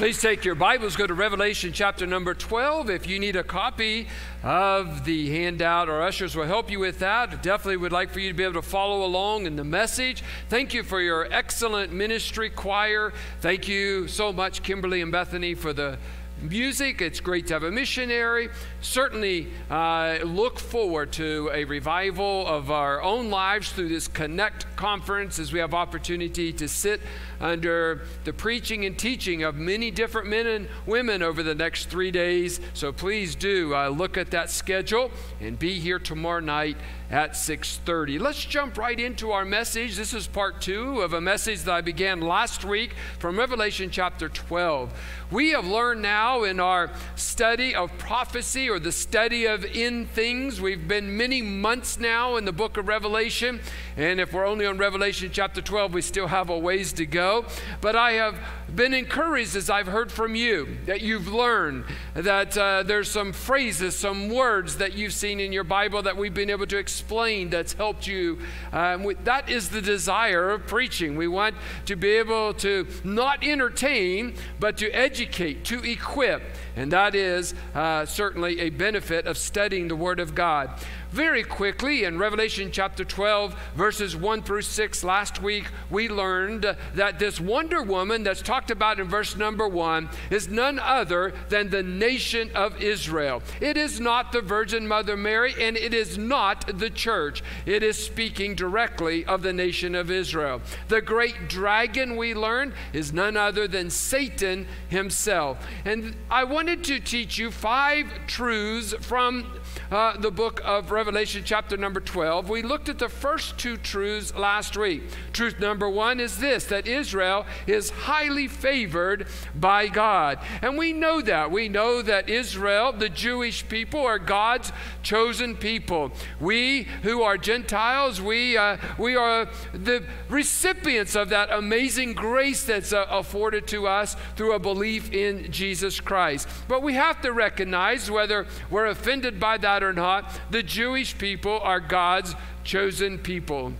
Please take your Bibles, go to Revelation chapter number 12. If you need a copy of the handout, our ushers will help you with that. Definitely would like for you to be able to follow along in the message. Thank you for your excellent ministry choir. Thank you so much, Kimberly and Bethany, for the music. It's great to have a missionary. Certainly uh, look forward to a revival of our own lives through this Connect conference as we have opportunity to sit under the preaching and teaching of many different men and women over the next three days. So please do uh, look at that schedule and be here tomorrow night at 6:30. Let's jump right into our message. This is part 2 of a message that I began last week from Revelation chapter 12. We have learned now in our study of prophecy or the study of in things. We've been many months now in the book of Revelation, and if we're only on Revelation chapter 12, we still have a ways to go. But I have been encouraged as I've heard from you that you've learned that uh, there's some phrases, some words that you've seen in your Bible that we've been able to that's helped you. Um, we, that is the desire of preaching. We want to be able to not entertain, but to educate, to equip. And that is uh, certainly a benefit of studying the Word of God very quickly in Revelation chapter 12, verses 1 through 6. Last week, we learned that this Wonder Woman that's talked about in verse number 1 is none other than the nation of Israel. It is not the Virgin Mother Mary, and it is not the church. It is speaking directly of the nation of Israel. The great dragon, we learned, is none other than Satan himself. And I wanted to teach you five truths from uh, the book of Revelation, chapter number 12. We looked at the first two truths last week. Truth number one is this that Israel is highly favored by God. And we know that. We know that Israel, the Jewish people, are God's chosen people. We who are Gentiles, we, uh, we are the recipients of that amazing grace that's uh, afforded to us through a belief in Jesus Christ. But we have to recognize whether we're offended by that or not, the Jewish people are God's chosen people.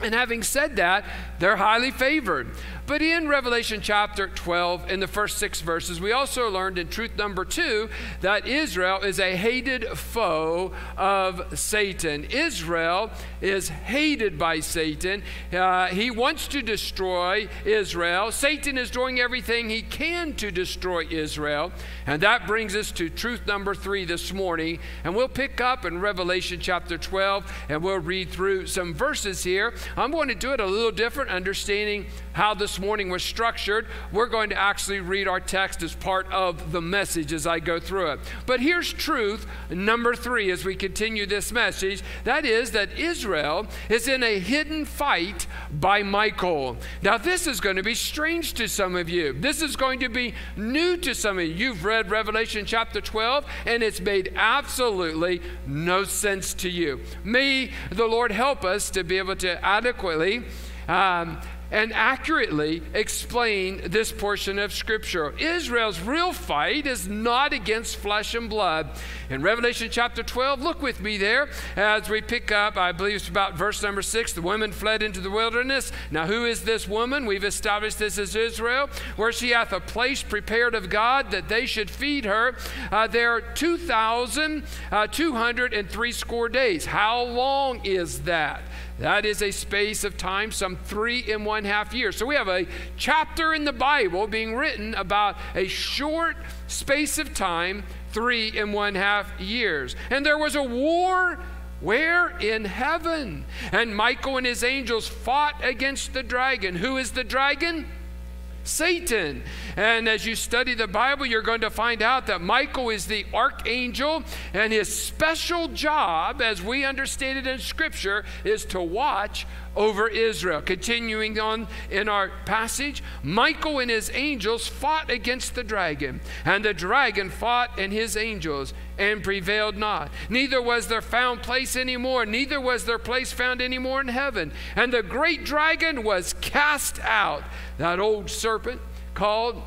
And having said that, they're highly favored. But in Revelation chapter 12, in the first six verses, we also learned in truth number two that Israel is a hated foe of Satan. Israel is hated by Satan. Uh, he wants to destroy Israel. Satan is doing everything he can to destroy Israel. And that brings us to truth number three this morning. And we'll pick up in Revelation chapter 12 and we'll read through some verses here. I'm going to do it a little different, understanding how this morning was structured. We're going to actually read our text as part of the message as I go through it. But here's truth number three as we continue this message that is, that Israel is in a hidden fight by Michael. Now, this is going to be strange to some of you. This is going to be new to some of you. You've read Revelation chapter 12, and it's made absolutely no sense to you. May the Lord help us to be able to adequately. Um, and accurately explain this portion of Scripture. Israel's real fight is not against flesh and blood. In Revelation chapter 12, look with me there as we pick up, I believe it's about verse number 6. The woman fled into the wilderness. Now, who is this woman? We've established this as Israel, where she hath a place prepared of God that they should feed her. Uh, there are 2,203 uh, score days. How long is that? That is a space of time, some three and one half years. So we have a chapter in the Bible being written about a short space of time, three and one half years. And there was a war where? In heaven. And Michael and his angels fought against the dragon. Who is the dragon? Satan. And as you study the Bible, you're going to find out that Michael is the archangel, and his special job, as we understand it in Scripture, is to watch over Israel. Continuing on in our passage, Michael and his angels fought against the dragon, and the dragon fought and his angels and prevailed not. Neither was there found place anymore, neither was there place found anymore in heaven. And the great dragon was cast out, that old serpent called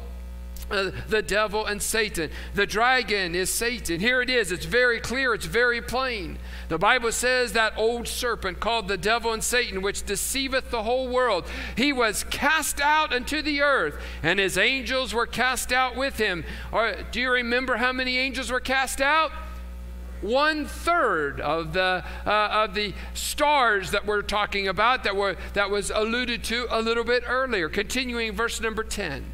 uh, the devil and Satan. The dragon is Satan. Here it is. It's very clear, it's very plain. The Bible says that old serpent called the devil and Satan, which deceiveth the whole world, he was cast out into the earth, and his angels were cast out with him. Or, do you remember how many angels were cast out? one third of the uh, of the stars that we're talking about that were that was alluded to a little bit earlier. Continuing verse number ten.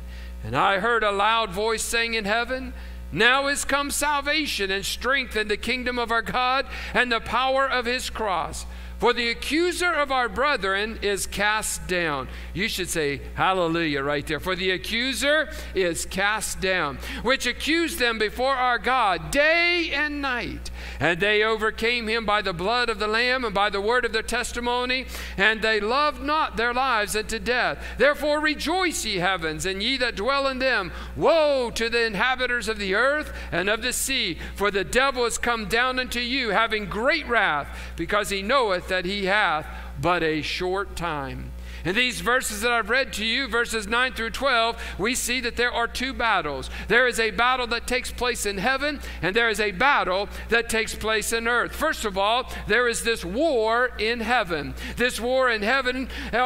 And I heard a loud voice saying in heaven, Now is come salvation and strength in the kingdom of our God and the power of his cross. For the accuser of our brethren is cast down. You should say hallelujah right there. For the accuser is cast down, which accused them before our God day and night. And they overcame him by the blood of the Lamb and by the word of their testimony, and they loved not their lives unto death. Therefore rejoice, ye heavens, and ye that dwell in them. Woe to the inhabitants of the earth and of the sea, for the devil is come down unto you, having great wrath, because he knoweth that he hath but a short time. In these verses that I've read to you, verses 9 through 12, we see that there are two battles. There is a battle that takes place in heaven, and there is a battle that takes place in earth. First of all, there is this war in heaven. This war in heaven, uh,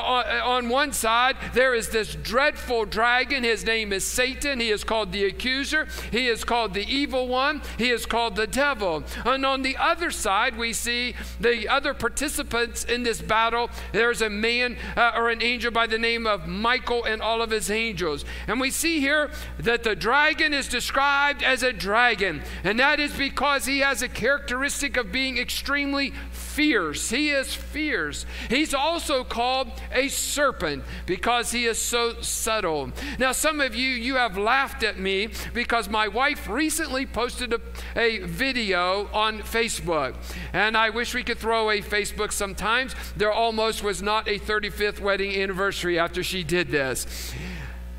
on one side, there is this dreadful dragon. His name is Satan. He is called the accuser, he is called the evil one, he is called the devil. And on the other side, we see the other participants in this battle. There's a man, uh, or an angel by the name of Michael and all of his angels. And we see here that the dragon is described as a dragon, and that is because he has a characteristic of being extremely fierce. He is fierce. He's also called a serpent because he is so subtle. Now, some of you, you have laughed at me because my wife recently posted a, a video on Facebook. And I wish we could throw away Facebook sometimes. There almost was not a 35th wedding anniversary after she did this.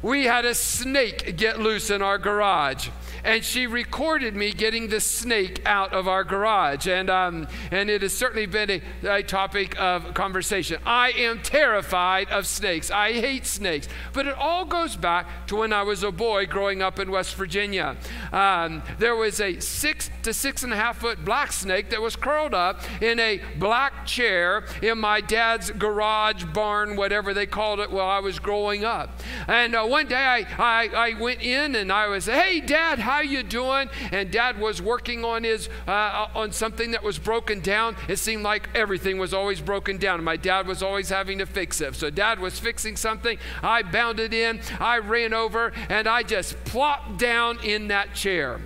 We had a snake get loose in our garage and she recorded me getting the snake out of our garage. And, um, and it has certainly been a, a topic of conversation. I am terrified of snakes. I hate snakes. But it all goes back to when I was a boy growing up in West Virginia. Um, there was a six to six and a half foot black snake that was curled up in a black chair in my dad's garage, barn, whatever they called it while I was growing up. And uh, one day I, I, I went in and I was, hey, Dad, how you doing? And dad was working on his uh, on something that was broken down. It seemed like everything was always broken down. My dad was always having to fix it. So dad was fixing something. I bounded in, I ran over, and I just plopped down in that chair.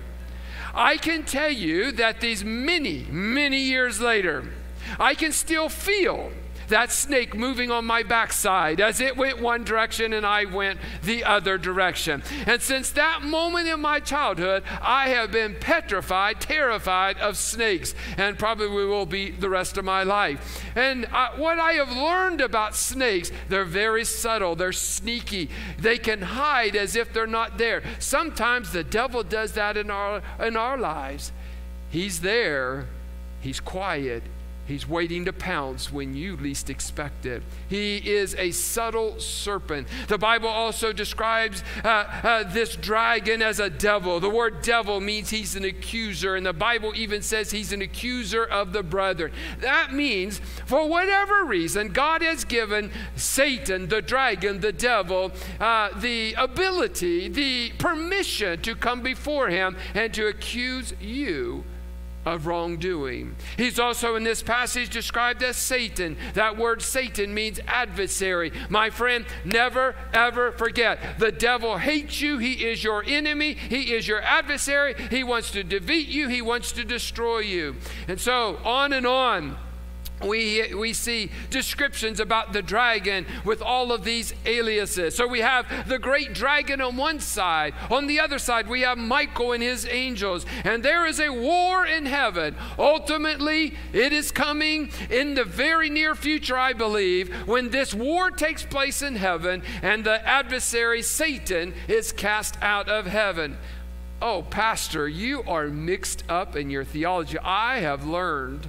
I can tell you that these many, many years later, I can still feel that snake moving on my backside as it went one direction and I went the other direction. And since that moment in my childhood, I have been petrified, terrified of snakes, and probably will be the rest of my life. And uh, what I have learned about snakes, they're very subtle, they're sneaky, they can hide as if they're not there. Sometimes the devil does that in our, in our lives. He's there, he's quiet, He's waiting to pounce when you least expect it. He is a subtle serpent. The Bible also describes uh, uh, this dragon as a devil. The word devil means he's an accuser, and the Bible even says he's an accuser of the brethren. That means, for whatever reason, God has given Satan, the dragon, the devil, uh, the ability, the permission to come before him and to accuse you of wrongdoing. He's also in this passage described as Satan. That word Satan means adversary. My friend, never ever forget the devil hates you. He is your enemy. He is your adversary. He wants to defeat you. He wants to destroy you. And so on and on we, we see descriptions about the dragon with all of these aliases. So we have the great dragon on one side. On the other side, we have Michael and his angels. And there is a war in heaven. Ultimately, it is coming in the very near future, I believe, when this war takes place in heaven and the adversary, Satan, is cast out of heaven. Oh, Pastor, you are mixed up in your theology. I have learned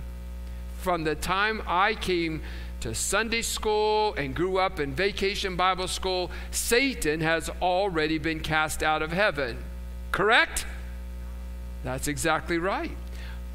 from the time I came to Sunday school and grew up in vacation Bible school, Satan has already been cast out of heaven. Correct? That's exactly right.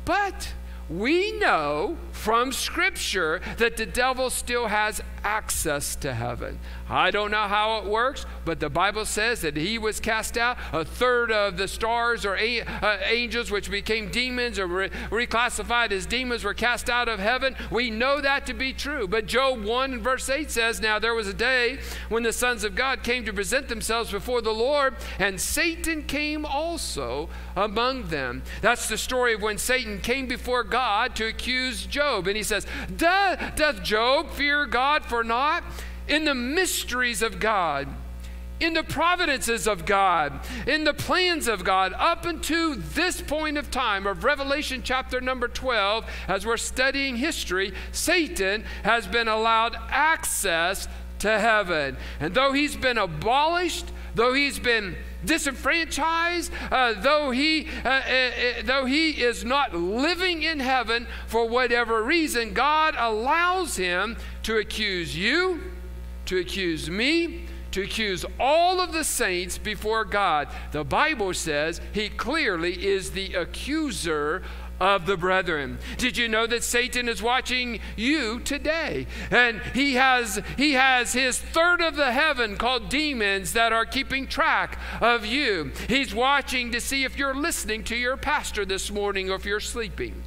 But we know from Scripture that the devil still has access to heaven. I don't know how it works, but the Bible says that he was cast out. A third of the stars or a- uh, angels, which became demons or re- reclassified as demons, were cast out of heaven. We know that to be true. But Job 1 verse 8 says, Now there was a day when the sons of God came to present themselves before the Lord, and Satan came also among them. That's the story of when Satan came before God to accuse Job. And he says, Doth Job fear God for naught? In the mysteries of God, in the providences of God, in the plans of God, up until this point of time of Revelation chapter number 12, as we're studying history, Satan has been allowed access to heaven. And though he's been abolished, though he's been disenfranchised, uh, though, he, uh, uh, uh, though he is not living in heaven for whatever reason, God allows him to accuse you, to accuse me, to accuse all of the saints before God. The Bible says he clearly is the accuser of the brethren. Did you know that Satan is watching you today? And he has he has his third of the heaven called demons that are keeping track of you. He's watching to see if you're listening to your pastor this morning or if you're sleeping.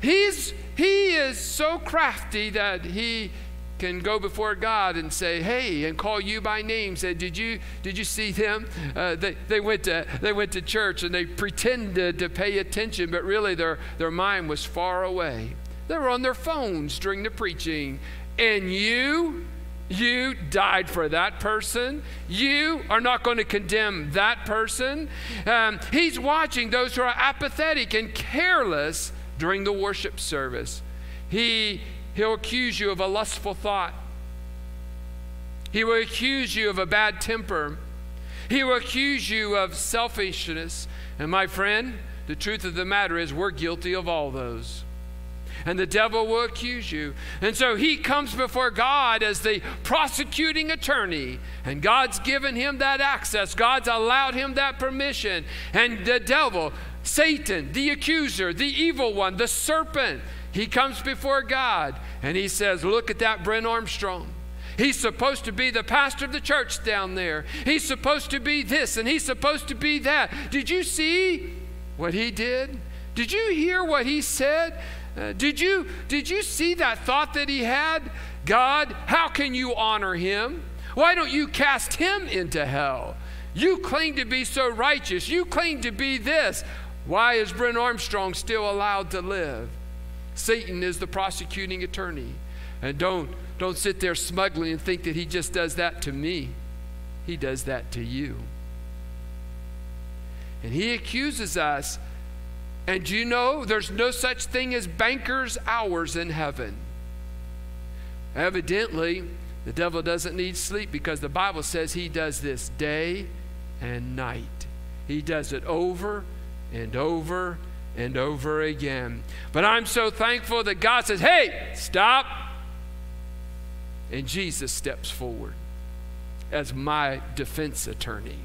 He's he is so crafty that he can go before God and say, "Hey," and call you by name. Say, "Did you did you see them? Uh, they they went to they went to church and they pretended to pay attention, but really their their mind was far away. They were on their phones during the preaching, and you." You died for that person. You are not going to condemn that person. Um, he's watching those who are apathetic and careless during the worship service. He He'll accuse you of a lustful thought. He will accuse you of a bad temper. He will accuse you of selfishness. And my friend, the truth of the matter is, we're guilty of all those. And the devil will accuse you. And so he comes before God as the prosecuting attorney. And God's given him that access, God's allowed him that permission. And the devil, Satan, the accuser, the evil one, the serpent, he comes before God and he says, Look at that Brent Armstrong. He's supposed to be the pastor of the church down there. He's supposed to be this and he's supposed to be that. Did you see what he did? Did you hear what he said? Uh, did, you, did you see that thought that he had? God, how can you honor him? Why don't you cast him into hell? You claim to be so righteous. You claim to be this. Why is Brent Armstrong still allowed to live? Satan is the prosecuting attorney. And don't, don't sit there smugly and think that he just does that to me. He does that to you. And he accuses us. And you know there's no such thing as banker's hours in heaven? Evidently, the devil doesn't need sleep because the Bible says he does this day and night. He does it over and over and over again. But I'm so thankful that God says, hey, stop. And Jesus steps forward as my defense attorney.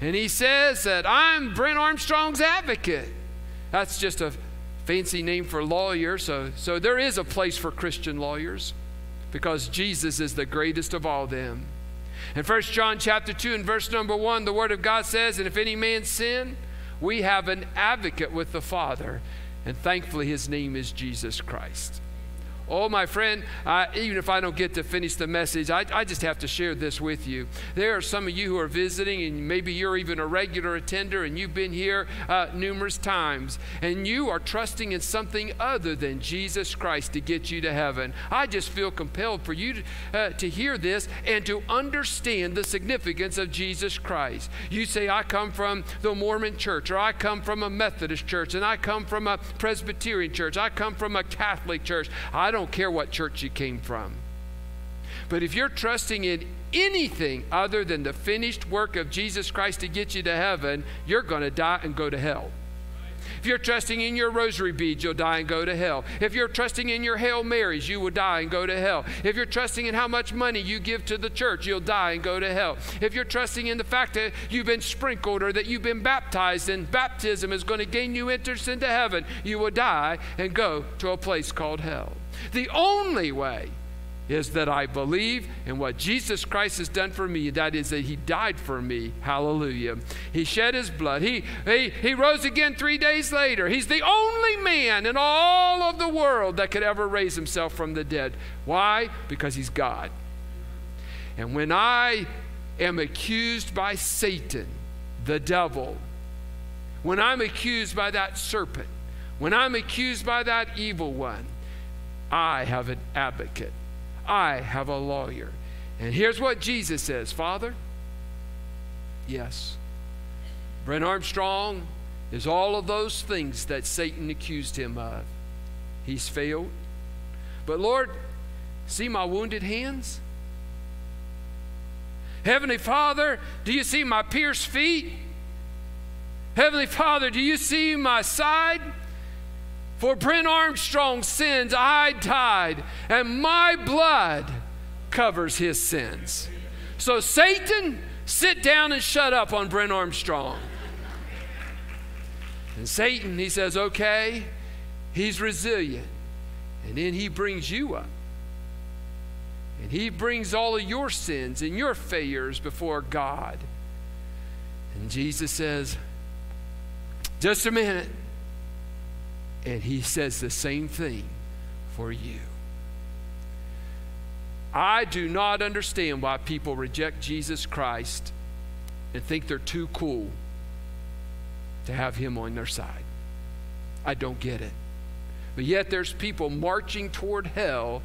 And he says that I'm Brent Armstrong's advocate. That's just a fancy name for lawyer. So, so there is a place for Christian lawyers because Jesus is the greatest of all them. In 1 John chapter 2 and verse number 1, the word of God says, And if any man sin, we have an advocate with the Father, and thankfully his name is Jesus Christ. Oh, my friend, uh, even if I don't get to finish the message, I, I, just have to share this with you. There are some of you who are visiting, and maybe you're even a regular attender, and you've been here uh, numerous times, and you are trusting in something other than Jesus Christ to get you to heaven. I just feel compelled for you to, uh, to hear this and to understand the significance of Jesus Christ. You say, I come from the Mormon church, or I come from a Methodist church, and I come from a Presbyterian church, I come from a Catholic church. I don't care what church you came from. But if you're trusting in anything other than the finished work of Jesus Christ to get you to heaven, you're going to die and go to hell. If you're trusting in your rosary beads, you'll die and go to hell. If you're trusting in your Hail Marys, you will die and go to hell. If you're trusting in how much money you give to the church, you'll die and go to hell. If you're trusting in the fact that you've been sprinkled or that you've been baptized and baptism is going to gain you entrance into heaven, you will die and go to a place called hell. The only way is that I believe in what Jesus Christ has done for me. That is, that He died for me. Hallelujah. He shed His blood. He, he, he rose again three days later. He's the only man in all of the world that could ever raise himself from the dead. Why? Because He's God. And when I am accused by Satan, the devil, when I'm accused by that serpent, when I'm accused by that evil one, I have an advocate. I have a lawyer. And here's what Jesus says Father, yes, Brent Armstrong is all of those things that Satan accused him of. He's failed. But Lord, see my wounded hands? Heavenly Father, do you see my pierced feet? Heavenly Father, do you see my side? For Brent Armstrong's sins, I died, and my blood covers his sins. So, Satan, sit down and shut up on Brent Armstrong. And Satan, he says, okay, he's resilient. And then he brings you up. And he brings all of your sins and your failures before God. And Jesus says, just a minute. And he says the same thing for you. I do not understand why people reject Jesus Christ and think they're too cool to have him on their side. I don't get it. But yet there's people marching toward hell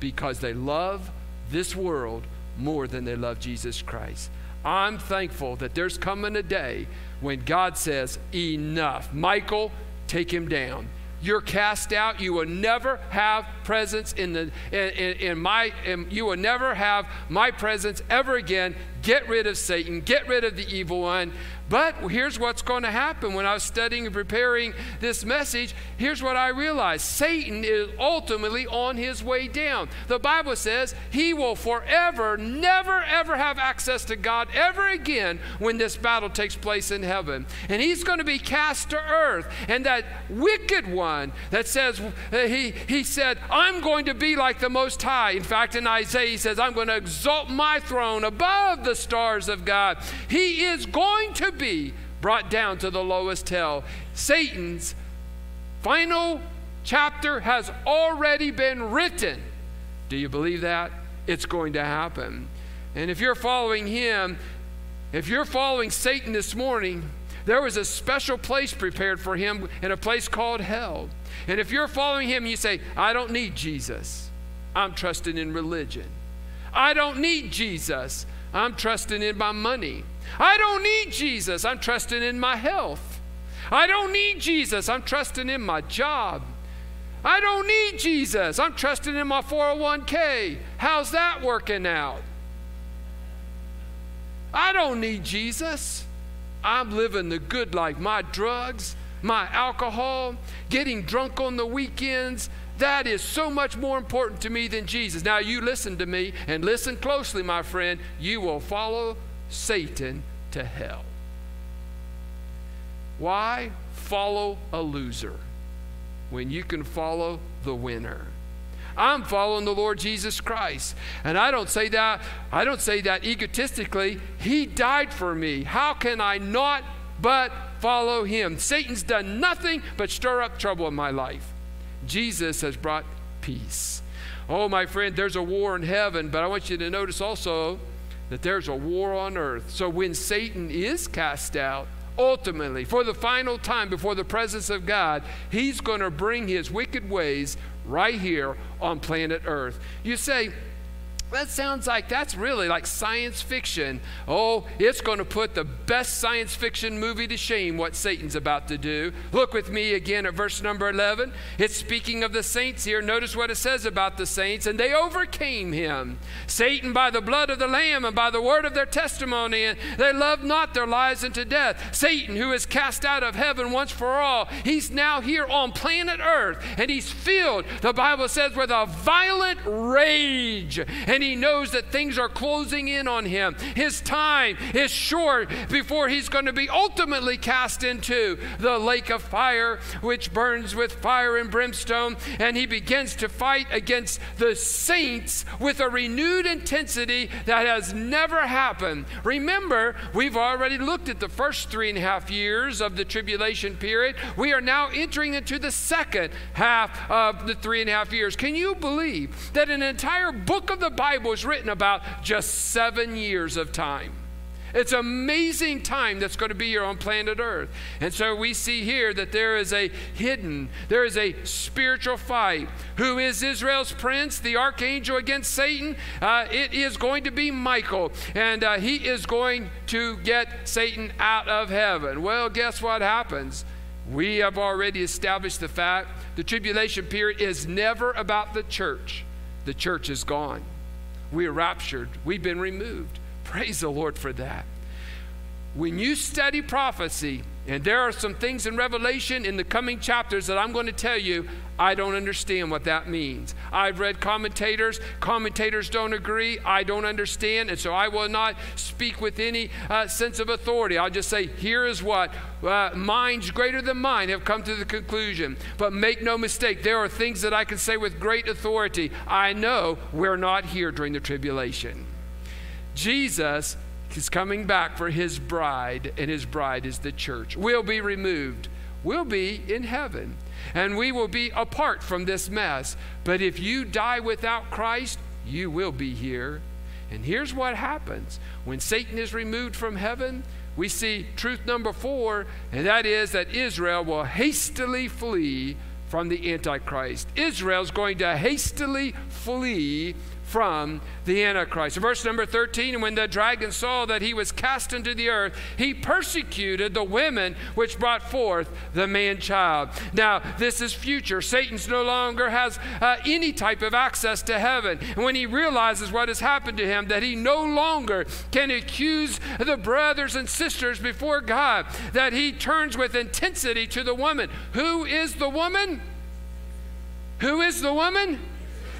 because they love this world more than they love Jesus Christ. I'm thankful that there's coming a day when God says, Enough. Michael, take him down. You're cast out. You will never have presence in the in, in, in my. In, you will never have my presence ever again. Get rid of Satan. Get rid of the evil one. But here's what's going to happen when I was studying and preparing this message. Here's what I realized Satan is ultimately on his way down. The Bible says he will forever, never, ever have access to God ever again when this battle takes place in heaven. And he's going to be cast to earth. And that wicked one that says, uh, he, he said, I'm going to be like the Most High. In fact, in Isaiah, he says, I'm going to exalt my throne above the stars of God. He is going to be brought down to the lowest hell. Satan's final chapter has already been written. Do you believe that? It's going to happen. And if you're following him, if you're following Satan this morning, there was a special place prepared for him in a place called hell. And if you're following him, you say, I don't need Jesus. I'm trusting in religion. I don't need Jesus. I'm trusting in my money. I don't need Jesus. I'm trusting in my health. I don't need Jesus. I'm trusting in my job. I don't need Jesus. I'm trusting in my 401k. How's that working out? I don't need Jesus. I'm living the good life. My drugs, my alcohol, getting drunk on the weekends, that is so much more important to me than Jesus. Now, you listen to me and listen closely, my friend. You will follow Satan to hell. Why follow a loser when you can follow the winner? I'm following the Lord Jesus Christ. And I don't say that I don't say that egotistically. He died for me. How can I not but follow him? Satan's done nothing but stir up trouble in my life. Jesus has brought peace. Oh, my friend, there's a war in heaven, but I want you to notice also that there's a war on earth. So when Satan is cast out, ultimately, for the final time before the presence of God, he's going to bring his wicked ways right here on planet earth. You say, That sounds like that's really like science fiction. Oh, it's going to put the best science fiction movie to shame what Satan's about to do. Look with me again at verse number 11. It's speaking of the saints here. Notice what it says about the saints. And they overcame him, Satan, by the blood of the Lamb and by the word of their testimony. And they loved not their lives unto death. Satan, who is cast out of heaven once for all, he's now here on planet Earth. And he's filled, the Bible says, with a violent rage. And and he knows that things are closing in on him. His time is short before he's going to be ultimately cast into the lake of fire, which burns with fire and brimstone. And he begins to fight against the saints with a renewed intensity that has never happened. Remember, we've already looked at the first three and a half years of the tribulation period. We are now entering into the second half of the three and a half years. Can you believe that an entire book of the Bible? Bible is written about just seven years of time. It's amazing time that's going to be here on planet Earth. And so we see here that there is a hidden, there is a spiritual fight. Who is Israel's prince, the archangel against Satan? Uh, it is going to be Michael, and uh, he is going to get Satan out of heaven. Well, guess what happens? We have already established the fact the tribulation period is never about the church, the church is gone. We are raptured. We've been removed. Praise the Lord for that. When you study prophecy, and there are some things in Revelation in the coming chapters that I'm going to tell you, I don't understand what that means. I've read commentators, commentators don't agree, I don't understand, and so I will not speak with any uh, sense of authority. I'll just say, here is what uh, minds greater than mine have come to the conclusion. But make no mistake, there are things that I can say with great authority. I know we're not here during the tribulation. Jesus is coming back for his bride, and his bride is the church. We'll be removed. We'll be in heaven, and we will be apart from this mess. But if you die without Christ, you will be here. And here's what happens when Satan is removed from heaven. We see truth number four, and that is that Israel will hastily flee from the Antichrist. Israel's going to hastily flee from the Antichrist. Verse number 13 when the dragon saw that he was cast into the earth, he persecuted the women which brought forth the man child. Now, this is future. Satan's no longer has uh, any type of access to heaven. And when he realizes what has happened to him, that he no longer can accuse the brothers and sisters before God, that he turns with intensity to the woman. Who is the woman? Who is the woman?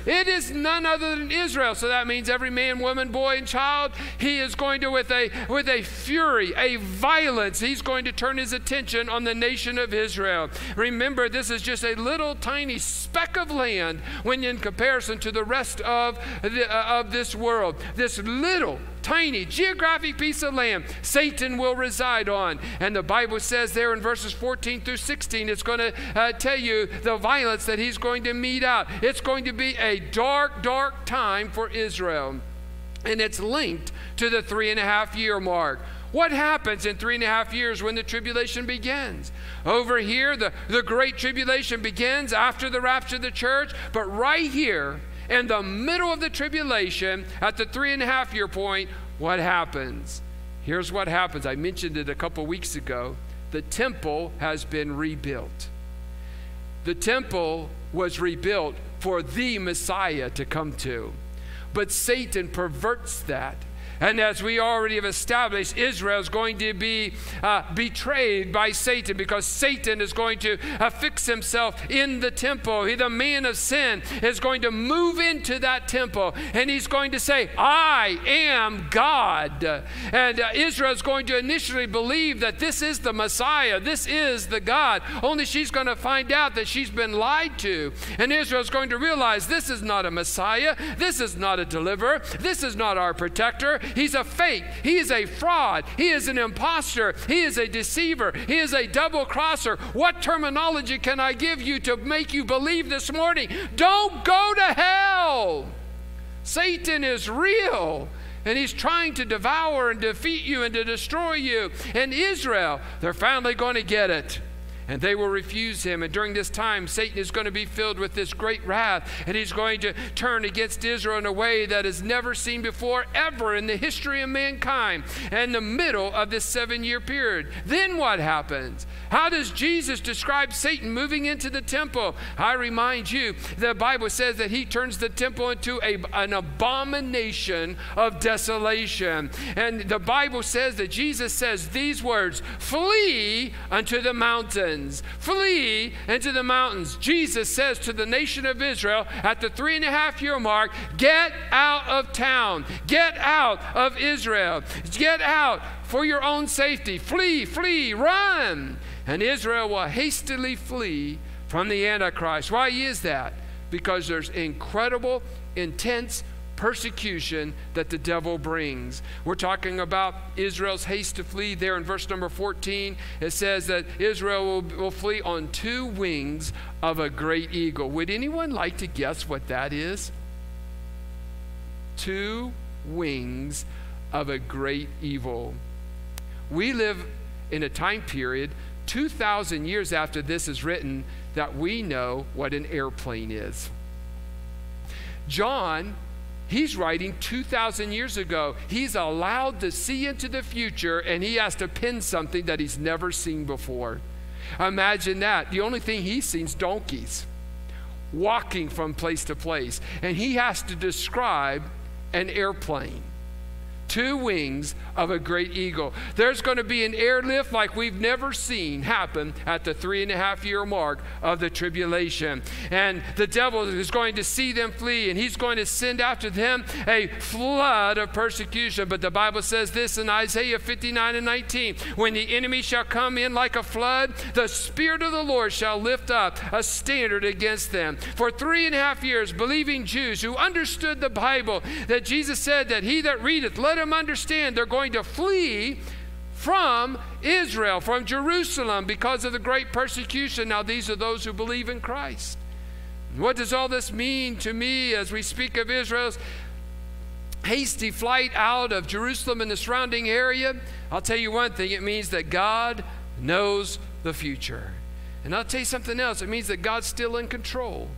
It is none other than Israel. So that means every man, woman, boy, and child, he is going to, with a, with a fury, a violence, he's going to turn his attention on the nation of Israel. Remember, this is just a little tiny speck of land when in comparison to the rest of, the, uh, of this world. This little tiny geographic piece of land Satan will reside on. And the Bible says there in verses 14 through 16, it's going to uh, tell you the violence that he's going to mete out. It's going to be a dark, dark time for Israel. And it's linked to the three and a half year mark. What happens in three and a half years when the tribulation begins? Over here, the, the great tribulation begins after the rapture of the church, but right here, in the middle of the tribulation, at the three and a half year point, what happens? Here's what happens. I mentioned it a couple weeks ago. The temple has been rebuilt. The temple was rebuilt for the Messiah to come to. But Satan perverts that and as we already have established, Israel is going to be uh, betrayed by Satan because Satan is going to uh, fix himself in the temple. He, the man of sin, is going to move into that temple and he's going to say, I am God. And uh, Israel is going to initially believe that this is the Messiah, this is the God. Only she's going to find out that she's been lied to. And Israel is going to realize this is not a Messiah, this is not a deliverer, this is not our protector. He's a fake. He is a fraud. He is an impostor. He is a deceiver. He is a double crosser. What terminology can I give you to make you believe this morning? Don't go to hell. Satan is real and he's trying to devour and defeat you and to destroy you. And Israel, they're finally going to get it. And they will refuse him. And during this time, Satan is going to be filled with this great wrath, and he's going to turn against Israel in a way that is never seen before, ever in the history of mankind, in the middle of this seven year period. Then what happens? How does Jesus describe Satan moving into the temple? I remind you, the Bible says that he turns the temple into a, an abomination of desolation. And the Bible says that Jesus says these words Flee unto the mountains. Flee into the mountains. Jesus says to the nation of Israel at the three and a half year mark, Get out of town. Get out of Israel. Get out for your own safety. Flee, flee, run and Israel will hastily flee from the Antichrist. Why is that? Because there's incredible, intense persecution that the devil brings. We're talking about Israel's haste to flee there in verse number 14. It says that Israel will, will flee on two wings of a great eagle. Would anyone like to guess what that is? Two wings of a great evil. We live in a time period 2,000 years after this is written that we know what an airplane is. John, he's writing 2,000 years ago. He's allowed to see into the future and he has to pin something that he's never seen before. Imagine that. The only thing he's seen is donkeys walking from place to place. And he has to describe an airplane two wings of a great eagle. There's going to be an airlift like we've never seen happen at the three and a half year mark of the tribulation. And the devil is going to see them flee, and he's going to send after them a flood of persecution. But the Bible says this in Isaiah 59 and 19 When the enemy shall come in like a flood, the Spirit of the Lord shall lift up a standard against them. For three and a half years, believing Jews who understood the Bible, that Jesus said that he that readeth, let him understand they're going to flee from Israel, from Jerusalem, because of the great persecution. Now, these are those who believe in Christ. What does all this mean to me as we speak of Israel's hasty flight out of Jerusalem and the surrounding area? I'll tell you one thing it means that God knows the future. And I'll tell you something else it means that God's still in control.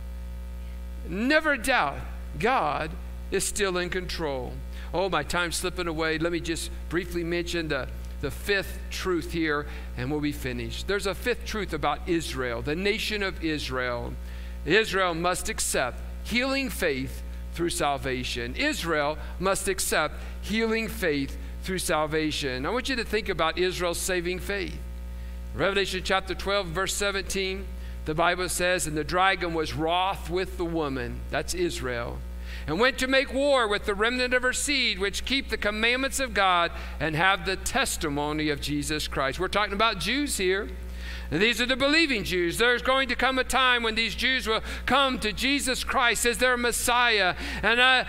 Never doubt God is still in control. Oh, my time's slipping away. Let me just briefly mention the, the fifth truth here, and we'll be finished. There's a fifth truth about Israel, the nation of Israel. Israel must accept healing faith through salvation. Israel must accept healing faith through salvation. I want you to think about Israel's saving faith. Revelation chapter 12, verse 17, the Bible says, And the dragon was wroth with the woman, that's Israel and went to make war with the remnant of her seed, which keep the commandments of God and have the testimony of Jesus Christ. We're talking about Jews here. These are the believing Jews. There's going to come a time when these Jews will come to Jesus Christ as their Messiah. And I,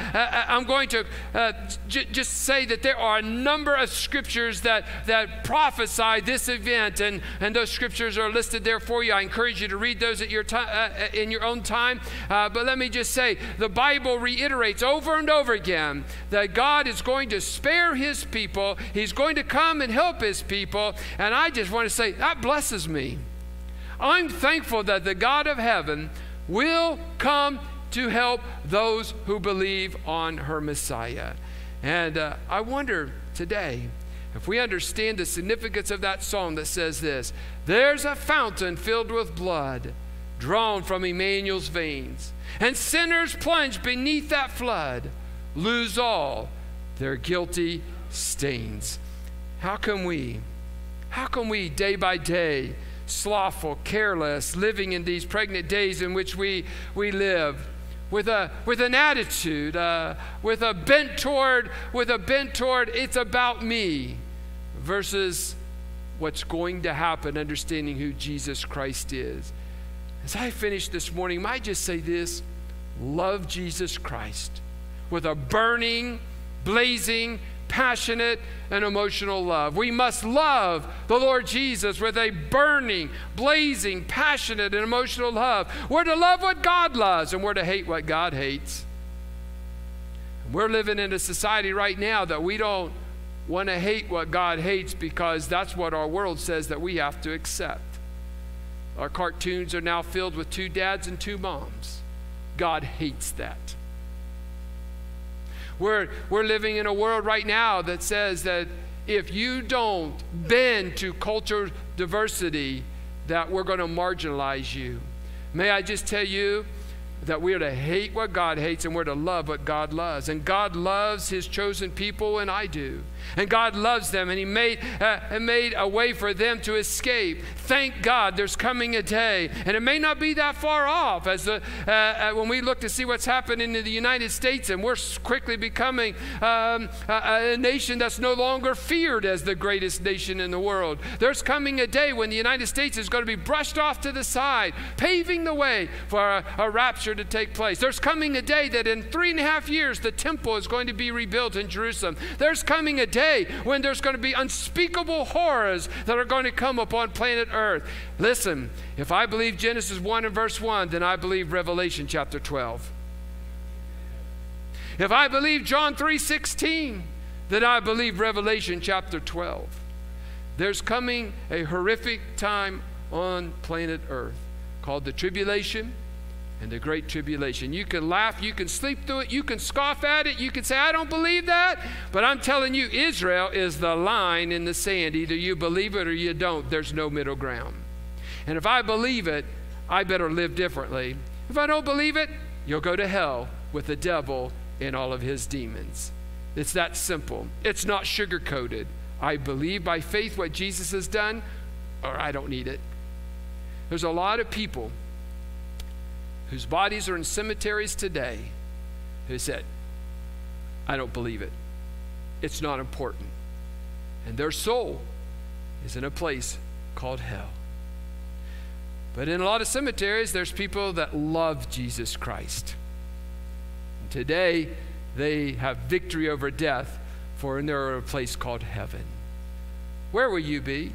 am going to uh, j- just say that there are a number of scriptures that, that prophesy this event, and, and those scriptures are listed there for you. I encourage you to read those at your time, uh, uh, in your own time. Uh, but let me just say the Bible reiterates over and over again that God is going to spare his people, he's going to come and help his people. And I just want to say that blesses me. I'm thankful that the God of heaven will come to help those who believe on her Messiah. And uh, I wonder today if we understand the significance of that song that says this There's a fountain filled with blood drawn from Emmanuel's veins, and sinners plunged beneath that flood lose all their guilty stains. How can we, how can we day by day, slothful, careless, living in these pregnant days in which we, we live. With, a, with an attitude, uh, with a bent toward, with a bent toward, it's about me, versus what's going to happen, understanding who Jesus Christ is. As I finish this morning, might I just say this love Jesus Christ with a burning, blazing, passionate and emotional love. We must love the Lord Jesus with a burning, blazing, passionate, and emotional love. We're to love what God loves, and we're to hate what God hates. We're living in a society right now that we don't want to hate what God hates because that's what our world says that we have to accept. our cartoons are now filled with two dads and two moms. God hates that. We're, we're living in a world right now that says that if you don't bend to culture diversity, that we're going to marginalize you. May I just tell you, that we are to hate what God hates and we're to love what God loves. And God loves His chosen people, and I do. And God loves them, and He made, uh, made a way for them to escape. Thank God there's coming a day, and it may not be that far off as the, uh, uh, when we look to see what's happening in the United States, and we're quickly becoming um, a, a nation that's no longer feared as the greatest nation in the world. There's coming a day when the United States is going to be brushed off to the side, paving the way for a, a rapture to take place. There's coming a day that in three and a half years the temple is going to be rebuilt in Jerusalem. There's coming a day when there's going to be unspeakable horrors that are going to come upon planet Earth. Listen, if I believe Genesis 1 and verse 1, then I believe Revelation chapter 12. If I believe John 3:16, then I believe Revelation chapter 12. There's coming a horrific time on planet Earth called the tribulation and the great tribulation. You can laugh, you can sleep through it, you can scoff at it, you can say, I don't believe that. But I'm telling you, Israel is the line in the sand. Either you believe it or you don't. There's no middle ground. And if I believe it, I better live differently. If I don't believe it, you'll go to hell with the devil and all of his demons. It's that simple. It's not sugar coated. I believe by faith what Jesus has done, or I don't need it. There's a lot of people whose bodies are in cemeteries today who said, I don't believe it. It's not important. And their soul is in a place called hell. But in a lot of cemeteries, there's people that love Jesus Christ. And today, they have victory over death, for in there a place called heaven. Where will you be?